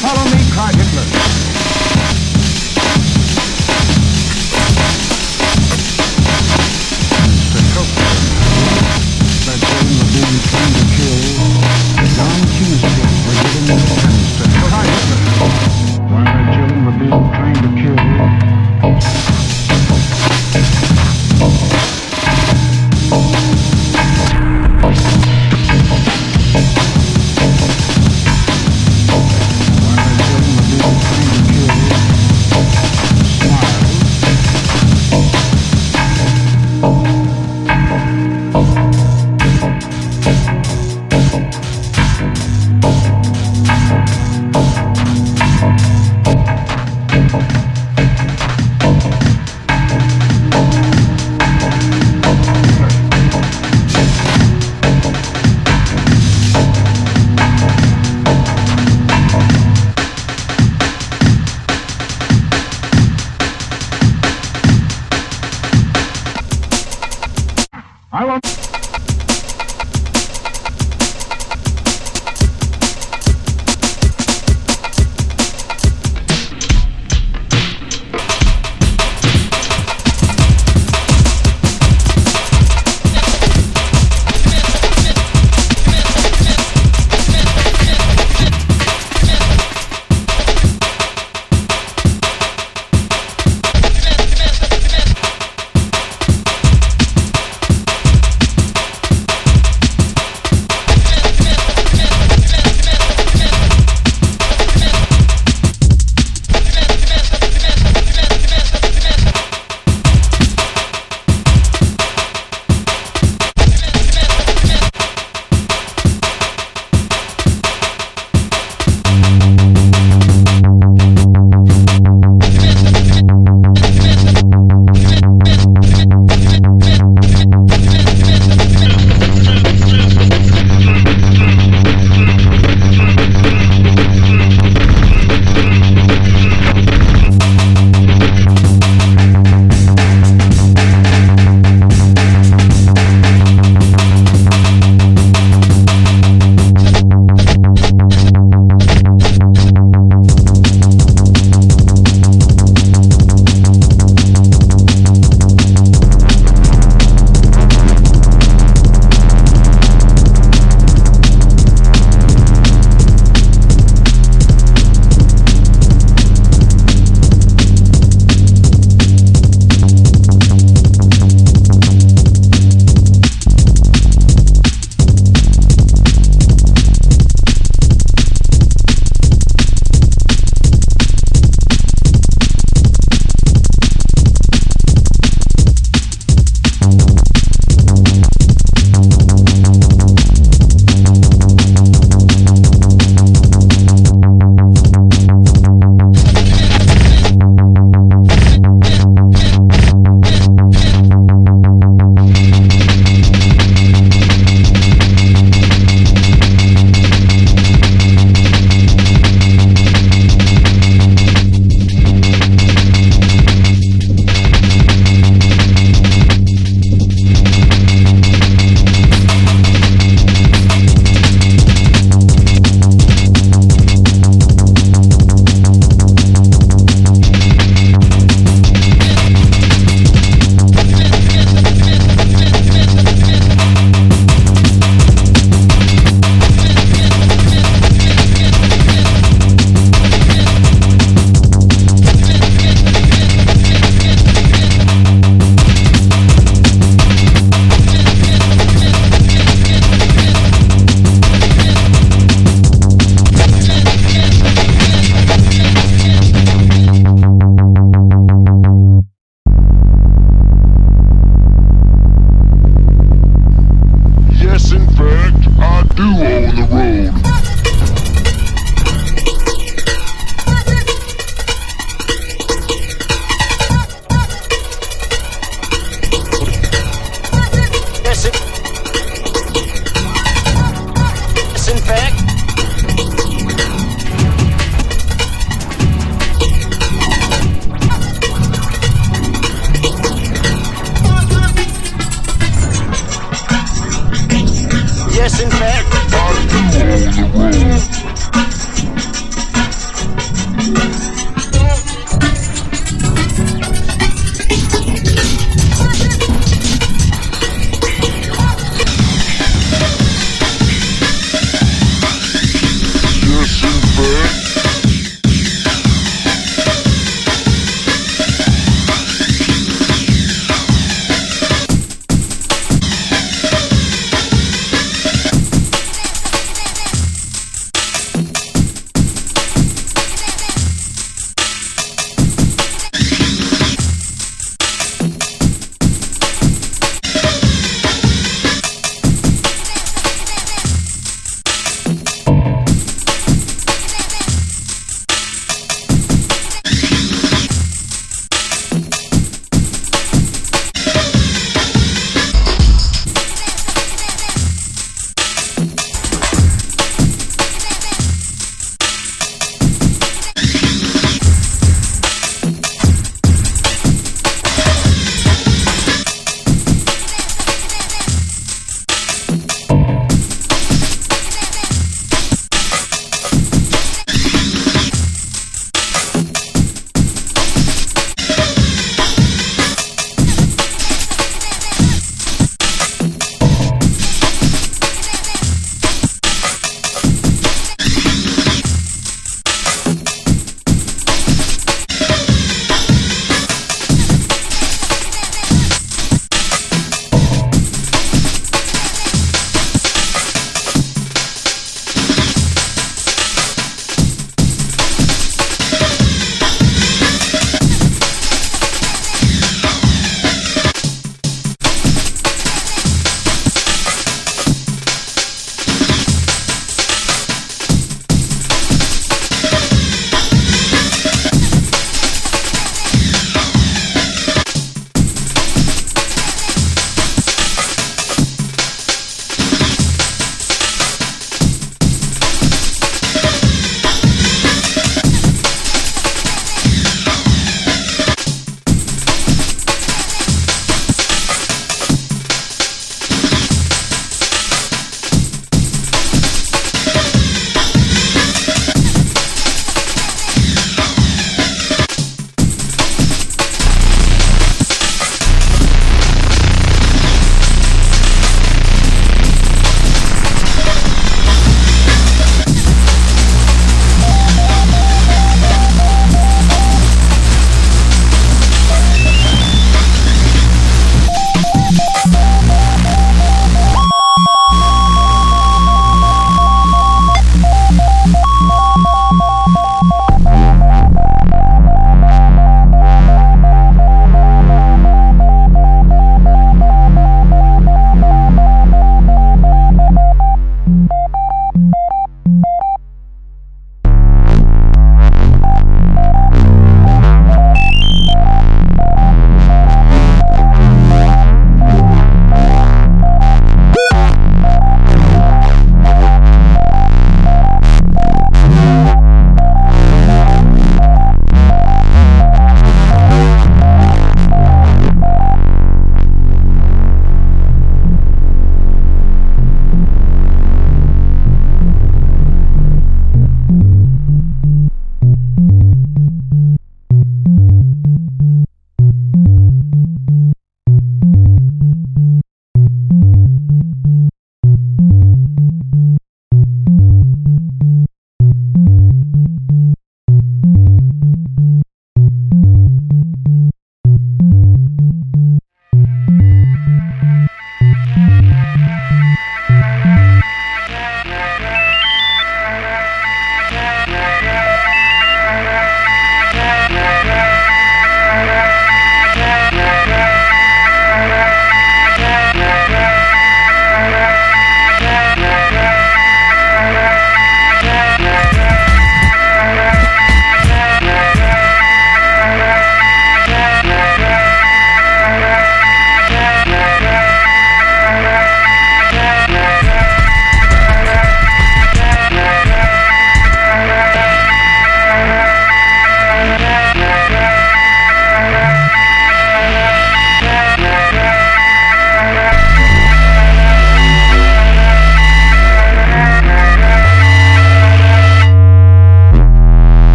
follow me, cried Hitler.